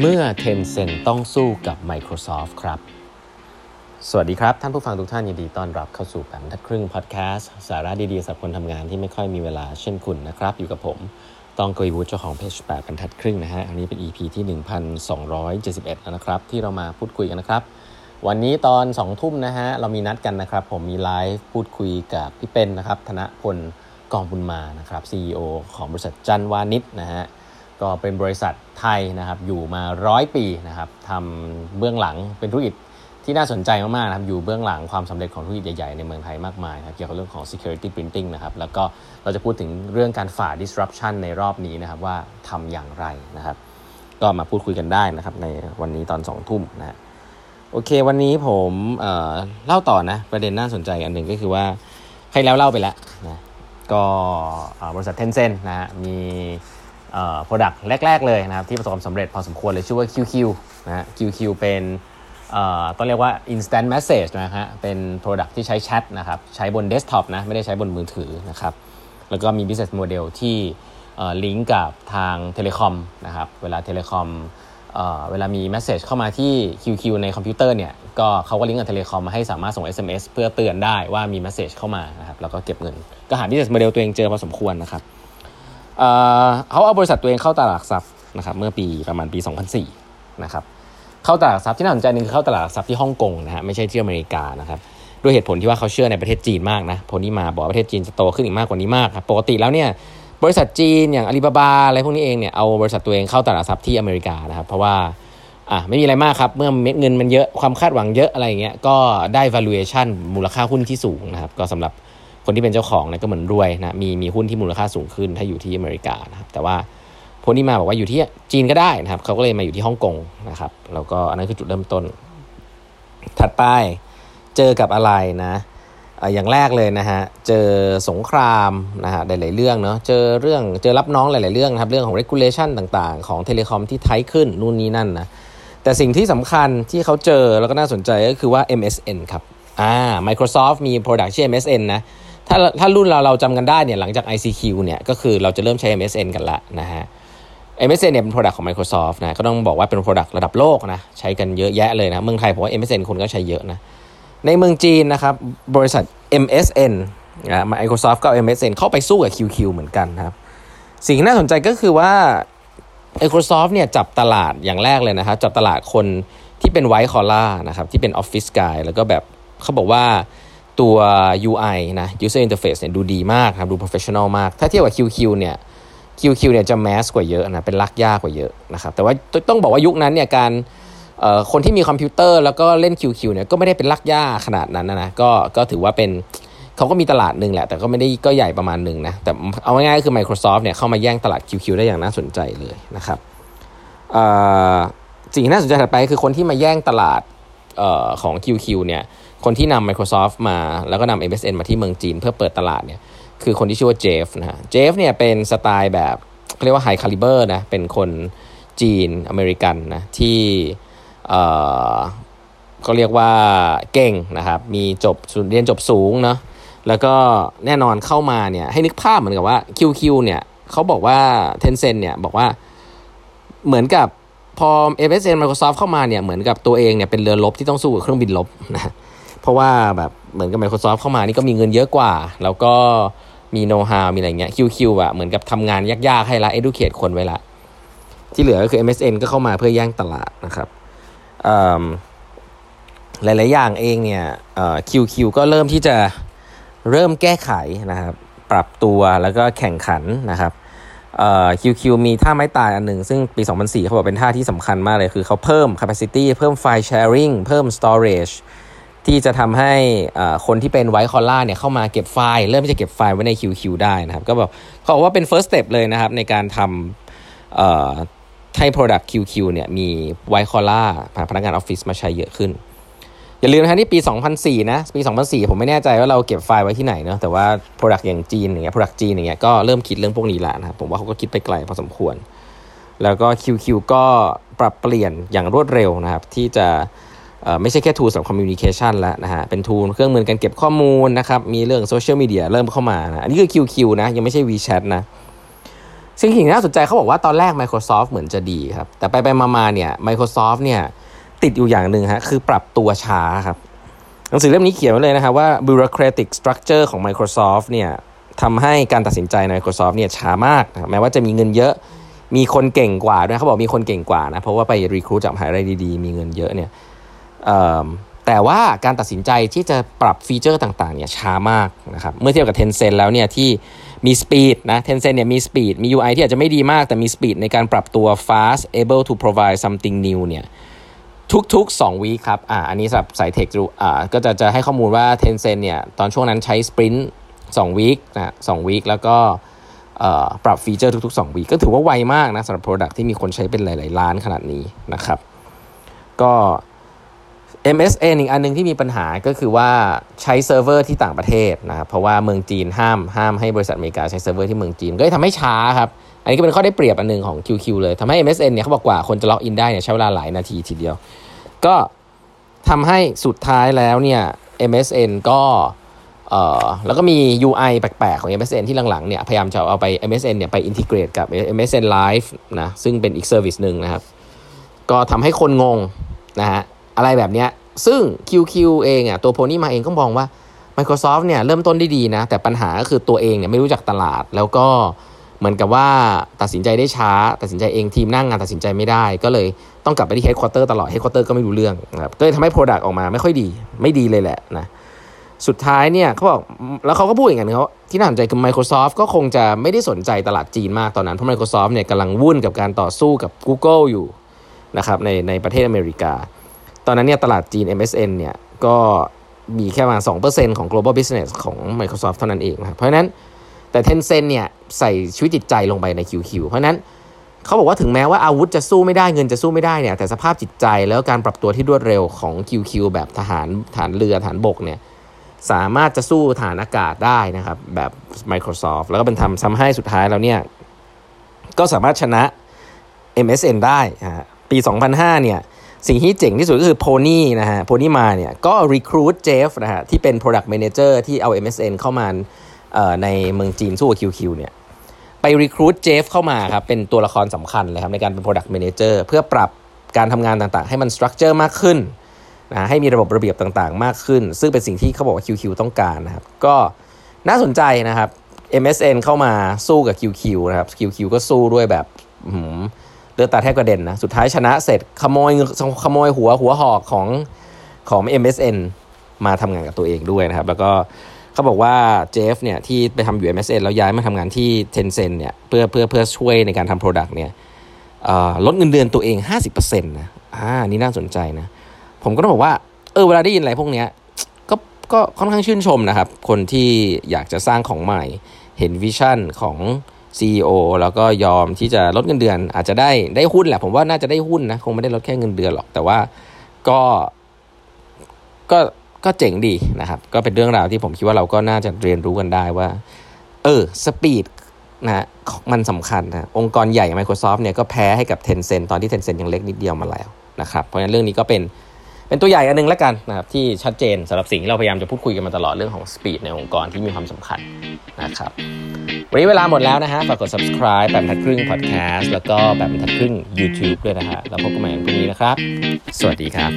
เมื่อ Tencent ต้องสู้กับ Microsoft ครับ สวัสดีครับ ท่านผู้ฟังทุกท่านยินดีต้อนรับเข้าสู่แปมทัดครึ่งพอดแคสต์สาระดีๆสำหรับคนทำงานที่ไม่ค่อยมีเวลาเช่นคุณนะครับ อยู่กับผมต้องกวีวุฒิเจ้าของเพจแปดบรรทัดครึ่งนะฮะ อันนี้เป็น EP ที่ 1271 แล้วนะครับ ที่เรามาพูดคุยกันนะครับ วันนี้ตอน 2 ทุ่มนะฮะ เรามีนัดกันนะครับ ผมมีไลฟ์พูดคุยกับพี่เป็นนะครับ ธนพลกองบุญมานะครับ CEO ของบริษัทจันวานิชนะฮะ ก็เป็นบริษัทไทยนะครับอยู่มาร้อยปีนะครับทำเบื้องหลังเป็นธุรกิจที่น่าสนใจมากๆนะครับอยู่เบื้องหลังความสำเร็จของธุรกิจใหญ่ๆ ในเมืองไทยมากมายครับเกี่ยวกับเรื่องของ security printing นะครับแล้วก็เราจะพูดถึงเรื่องการฝ่า disruption ในรอบนี้นะครับว่าทำอย่างไรนะครับก็มาพูดคุยกันได้นะครับในวันนี้ตอน2องทุ่มนะฮะโอเค วันนี้ผมเเล่าต่อนะประเด็นน่าสนใจอันหนึ่งก็คือว่าใครแล้วเล่าไปแล้วนะก็บริษัท Tencent นะฮะมี เอ่อ product แรก ๆ เลยนะครับที่ประสบความสำเร็จพอสมควรเลยชื่อว่า QQ นะ QQ เป็นต้องเรียกว่า instant message นะฮะเป็น product ที่ใช้แชทนะครับ ใช้บนเดสก์ท็อปนะ ไม่ได้ใช้บนมือถือนะครับ แล้วก็มี business model ที่ลิงก์กับทาง telecom นะครับ เวลา telecom เวลามี message เข้ามาที่ QQ ในคอมพิวเตอร์เนี่ย ก็เขาก็ลิงก์กับเทเลคอมมาให้สามารถส่ง SMS เพื่อเตือนได้ว่ามี message เข้ามานะครับ แล้วก็เก็บเงิน ก็หา business model ตัวเองเจอพอสมควรนะครับ เขาเอาบริษัทตัวเองเข้าตลาดหลักทรัพย์นะครับเมื่อปีประมาณปี 2004นะครับเข้าตลาดหลักทรัพย์ที่น่าสนใจหนึ่งคือเข้าตลาดหลักทรัพย์ที่ฮ่องกงนะฮะไม่ใช่ที่อเมริกานะครับด้วยเหตุผลที่ว่าเขาเชื่อในประเทศจีนมากนะพลนี่มาบอกประเทศจีนจะโตขึ้นอีกมากกว่านี้มากครับปกติแล้วเนี่ยบริษัทจีนอย่างอาลีบาบาอะไรพวกนี้เองเนี่ยเอาบริษัทตัวเองเข้าตลาดทรัพย์ที่อเมริกานะครับเพราะว่าอะไม่มีอะไรมากครับ เมื่อเม็ดเงินมันเยอะความคาดหวังเยอะอะไรอย่างเงี้ยก็ได้ valuation มูลค่าหุ้นที่สูงนะครับก็สำหรับ คนที่เป็นเจ้าของเนี่ยก็เหมือนรวยนะมีมีหุ้นที่มูลค่าสูงขึ้นถ้าอยู่ที่อเมริกานะครับแต่ว่าพลนี่มาบอกว่าอยู่ที่จีนก็ได้นะครับเขาก็เลยมาอยู่ที่ฮ่องกงนะครับแล้วก็อันนั้นคือจุดเริ่มต้น ถัดไปเจอกับอะไรนะอย่างแรกเลยนะฮะ เจอสงครามนะฮะหลาย ๆ เรื่องเนาะ เจอเรื่อง เจอรับน้องหลาย ๆ เรื่องนะครับ เรื่องของ regulation ต่าง ๆ ของเทเลคอมที่ไทยขึ้นนู่นนี่นั่นนะ แต่สิ่งที่สำคัญที่เขาเจอแล้วก็น่าสนใจก็คือว่า MSN ครับ อ่า Microsoft มี product ชื่อ MSN นะ ถ้าถ้ารุ่นเราเราจำกันได้เนี่ยหลังจาก ICQ เนี่ยก็คือเราจะเริ่มใช้ MSN กันละนะฮะ MSN เนี่ยเป็น product ของ Microsoft นะก็ต้องบอกว่าเป็น product ระดับโลกนะใช้กันเยอะแยะเลยนะเมืองไทยผมว่า MSN คนก็ใช้เยอะนะในเมืองจีนนะครับบริษัท MSN นะ Microsoft ก็ MSN เข้าไปสู้กับ QQ เหมือนกันครับสิ่งที่น่าสนใจก็คือว่า Microsoft เนี่ยจับตลาดอย่างแรกเลยนะครับจับตลาดคนที่เป็น white collar นะครับที่เป็น office guy แล้วก็แบบเขาบอกว่า ตัว UI นะ user interface เนี่ยดูดีมากครับดู professional มาก ถ้าเทียบกับ QQ เนี่ย QQ เนี่ยจะ mass กว่าเยอะนะเป็นรากหญ้ากว่าเยอะนะครับแต่ว่าต้องบอกว่ายุคนั้นเนี่ยการคนที่มีคอมพิวเตอร์แล้วก็เล่น QQ เนี่ยก็ไม่ได้เป็นรากหญ้าขนาดนั้นนะก็ก็ถือว่าเป็นเขาก็มีตลาดหนึ่งแหละ แต่ก็ไม่ได้ก็ใหญ่ประมาณหนึ่งนะ แต่เอาง่ายๆคือ Microsoft เนี่ยเข้ามาแย่งตลาด QQ ได้อย่างน่าสนใจเลยนะครับสิ่งที่น่าสนใจถัดไปคือคนที่มาแย่งตลาดออของ QQ เนี่ย คนที่นำ Microsoft มาแล้วก็นำ MSN มาที่เมืองจีนเพื่อเปิดตลาดเนี่ยคือคนที่ชื่อว่าเจฟนะฮะ เจฟเนี่ยเป็นสไตล์แบบเขาเรียกว่าไฮคาลิเบอร์นะ เป็นคนจีนอเมริกันนะที่เออก็เรียกว่าเก่งนะครับ มีจบเรียนจบสูงเนาะ แล้วก็แน่นอนเข้ามาเนี่ยให้นึกภาพเหมือนกับว่า QQ เนี่ยเขาบอกว่า Tencent เนี่ยบอกว่าเหมือนกับพอ MSN Microsoft เข้ามาเนี่ยเหมือนกับตัวเองเนี่ยเป็นเรือรบที่ต้องสู้กับเครื่องบินรบนะ เพราะว่าแบบเหมือนกับ Microsoft เข้ามานี่ก็มีเงินเยอะกว่า แล้วก็มีโน้ตฮาวมีอะไรเงี้ย QQ อะเหมือนกับทำงานยากๆ ให้ละ educate คนไว้ละ ที่เหลือก็คือ MSN ก็เข้ามาเพื่อแย่งตลาดนะครับหลายๆอย่างเองเนี่ย QQ ก็เริ่มที่จะเริ่มแก้ไขนะครับ ปรับตัวแล้วก็แข่งขันนะครับ QQ มีท่าไม้ตายอันหนึ่ง ซึ่งปี 2004 เขาบอกเป็นท่าที่สำคัญมากเลย คือเขาเพิ่ม capacity เพิ่มไฟล์ sharing เพิ่ม storage ที่จะทำให้คนที่เป็น white collar เนี่ยเข้ามาเก็บไฟล์ เริ่มที่จะเก็บไฟล์ไว้ใน QQ ได้นะครับ ก็บอกเขาบอกว่าเป็น first step เลยนะครับ ในการทำให้ Product QQ เนี่ยมี white collar พนักงานออฟฟิศมาใช้เยอะขึ้น อย่าลืมนะที่ปี 2004 นะ ปี 2004 ผมไม่แน่ใจว่าเราเก็บไฟล์ไว้ที่ไหนเนาะแต่ว่า Product อย่างจีนอย่างเงี้ย Product จีนอย่างเงี้ยก็เริ่มคิดเรื่องพวกนี้แล้วนะครับผมว่าเขาก็คิดไปไกลพอสมควร แล้วก็ QQ ก็ปรับเปลี่ยนอย่างรวดเร็วนะครับที่จะ ไม่ใช่แค่ tool สำหรับ communication แล้วนะฮะ เป็น tool เครื่องมือการเก็บข้อมูลนะครับ มีเรื่องโซเชียลมีเดียเริ่มเข้ามานะ อันนี้คือ QQ นะ ยังไม่ใช่ WeChat นะ สิ่งที่น่าสนใจเขาบอกว่าตอนแรก Microsoft เหมือนจะดีครับ แต่ไปไปมาๆเนี่ย Microsoft เนี่ยติดอยู่อย่างหนึ่งฮะ คือปรับตัวช้าครับหนังสือเล่มนี้เขียนไว้เลยนะครับว่า bureaucratic structure ของ Microsoft เนี่ยทำให้การตัดสินใจใน Microsoft เนี่ยช้ามากนะแม้ว่าจะมีเงินเยอะ มีคนเก่งกว่าด้วยเขาบอกมีคนเก่งกว่านะ เพราะว่าไปรีคูดจากมหาลัยดีๆ มีเงินเยอะเนี่ย แต่ว่าการตัดสินใจที่จะปรับฟีเจอร์ต่างๆเนี่ยช้ามากนะครับเมื่อเทียบกับ Tencent แล้วเนี่ยที่มี speed นะ Tencent เนี่ยมี speed มี UI ที่อาจจะไม่ดีมาก แต่มี speed ในการปรับตัว fast able to provide something new เนี่ยทุกๆ2 week ครับอ่าอันนี้สำหรับสาย tech อ่าก็จะจะให้ข้อมูลว่า Tencent เนี่ยตอนช่วงนั้นใช้ sprint 2 week นะสอง week แล้วก็ปรับฟีเจอร์ทุกๆ2 week ก็ถือว่าไวมากนะสำหรับ Product ที่มีคนใช้เป็นหลายๆล้านขนาดนี้นะครับ ก็ MSN อีกอันนึงที่มีปัญหาก็คือว่าใช้เซิร์ฟเวอร์ที่ต่างประเทศนะครับเพราะว่าเมืองจีนห้ามห้ามให้บริษัทอเมริกาใช้เซิร์ฟเวอร์ที่เมืองจีนก็เลยทำให้ช้าครับ อันนี้ก็เป็นข้อได้เปรียบอันหนึ่งของ QQ เลยทำให้ MSN เนี่ยเขาบอกว่าคนจะล็อกอินได้เนี่ยใช้เวลาหลายนาทีทีเดียว ก็ทำให้สุดท้ายแล้วเนี่ย MSN ก็เอ่อแล้วก็มี UI แปลกๆ ของ MSN ที่หลังๆเนี่ยพยายามจะเอาไป MSN เนี่ยไป integrate กับ MSN Live นะซึ่งเป็นอีก service หนึ่งนะครับ ก็ทำให้คนงงนะฮะ อะไรแบบเนี้ยซึ่ง QQ เองอะตัว Pony Ma เองก็มองว่า Microsoft เนี่ยเริ่มต้นได้ดีนะ แต่ปัญหาก็คือตัวเองเนี่ยไม่รู้จักตลาด แล้วก็เหมือนกับว่าตัดสินใจได้ช้า ตัดสินใจเองทีมหน้างานตัดสินใจไม่ได้ ก็เลยต้องกลับไปที่ headquarter ตลอด headquarter ก็ไม่รู้เรื่องนะครับก็เลยทำให้ product ออกมาไม่ค่อยดีไม่ดีเลยแหละนะสุดท้ายเนี่ยเขาบอกแล้วเขาก็พูดอย่างนั้นเขาที่น่าสนใจคือ Microsoft ก็คงจะไม่ได้สนใจตลาดจีนมากตอนนั้น เพราะ Microsoft เนี่ยกำลังวุ่นกับการต่อสู้กับ Google อยู่นะครับในในประเทศอเมริกา ตอนนั้นเนี่ยตลาดจีน MSN เนี่ยก็มีแค่ประมาณ2%ของ global business ของ Microsoft เท่านั้นเองนะครับเพราะฉะนั้นแต่ Tencent เนี่ยใส่ชีวิตจิตใจลงไปใน QQ เพราะนั้นเขาบอกว่าถึงแม้ว่าอาวุธจะสู้ไม่ได้เงินจะสู้ไม่ได้เนี่ยแต่สภาพจิตใจแล้วการปรับตัวที่รวดเร็วของ QQ แบบทหารฐานเรือฐานบกเนี่ยสามารถจะสู้ฐานอากาศได้นะครับแบบ Microsoft แล้วก็เป็นทำทำให้สุดท้ายแล้วเนี่ยก็สามารถชนะ MSN ได้ปี 2005เนี่ย สิ่งที่เจ๋งที่สุดก็คือโพนี่นะฮะโพนี่มาเนี่ยก็รีครูดเจฟนะฮะที่เป็น Product Manager ที่เอา MSN เข้ามาในเมืองจีนสู้กับ QQ เนี่ยไปรีครูดเจฟเข้ามาครับเป็นตัวละครสำคัญเลยครับในการเป็น Product Manager เพื่อปรับการทำงานต่างๆ ให้มันสตรัคเจอร์มากขึ้นนะให้มีระบบระเบียบต่างๆ มากขึ้น ซึ่งเป็นสิ่งที่เขาบอกว่า QQ ต้องการนะครับก็น่าสนใจนะครับ MSN เข้ามาสู้กับ QQ นะครับ QQ ก็สู้ด้วยแบบ เลือดตาแทบกระเด็นนะ สุดท้ายชนะเสร็จขโมยขโมยหัวหัวหอกของของ MSN มาทำงานกับตัวเองด้วยนะครับ แล้วก็เขาบอกว่าเจฟเนี่ยที่ไปทำอยู่ MSN แล้วย้ายมาทำงานที่ Tencent เนี่ยเพื่อเพื่อเพื่อช่วยในการทำ Product เนี่ยลดเงินเดือนตัวเอง 50%นะอ่านี่น่าสนใจนะ ผมก็ต้องบอกว่า เออเวลาได้ยินอะไรพวกเนี้ยก็ก็ค่อนข้างชื่นชมนะครับ คนที่อยากจะสร้างของใหม่เห็น vision ของ CEO แล้วก็ยอมที่จะลดเงินเดือน อาจจะได้ได้หุ้นแหละ ผมว่าน่าจะได้หุ้นนะ คงไม่ได้ลดแค่เงินเดือนหรอก แต่ว่าก็ก็ก็เจ๋งดีนะครับ ก็เป็นเรื่องราวที่ผมคิดว่าเราก็น่าจะเรียนรู้กันได้ว่า เออ speedนะมันสำคัญนะองค์กรใหญ่ Microsoft เนี่ยก็แพ้ให้กับ Tencent ตอนที่ Tencent ยังเล็กนิดเดียวมาแล้วนะครับ เพราะฉะนั้นเรื่องนี้ก็เป็นเป็นตัวใหญ่อันนึงแล้วกันนะครับที่ชัดเจนสำหรับสิ่งที่เราพยายามจะพูดคุยกันมาตลอดเรื่องของสปีดในองค์กรที่มีความสำคัญนะครับ วันนี้เวลาหมดแล้วนะฮะ ฝากกด subscribe แบบทัดครึ่ง podcast แล้วก็แบบทัดครึ่ง YouTube ด้วยนะฮะ แล้วพบกันใหม่พรุ่งนี้นะครับ สวัสดีครับ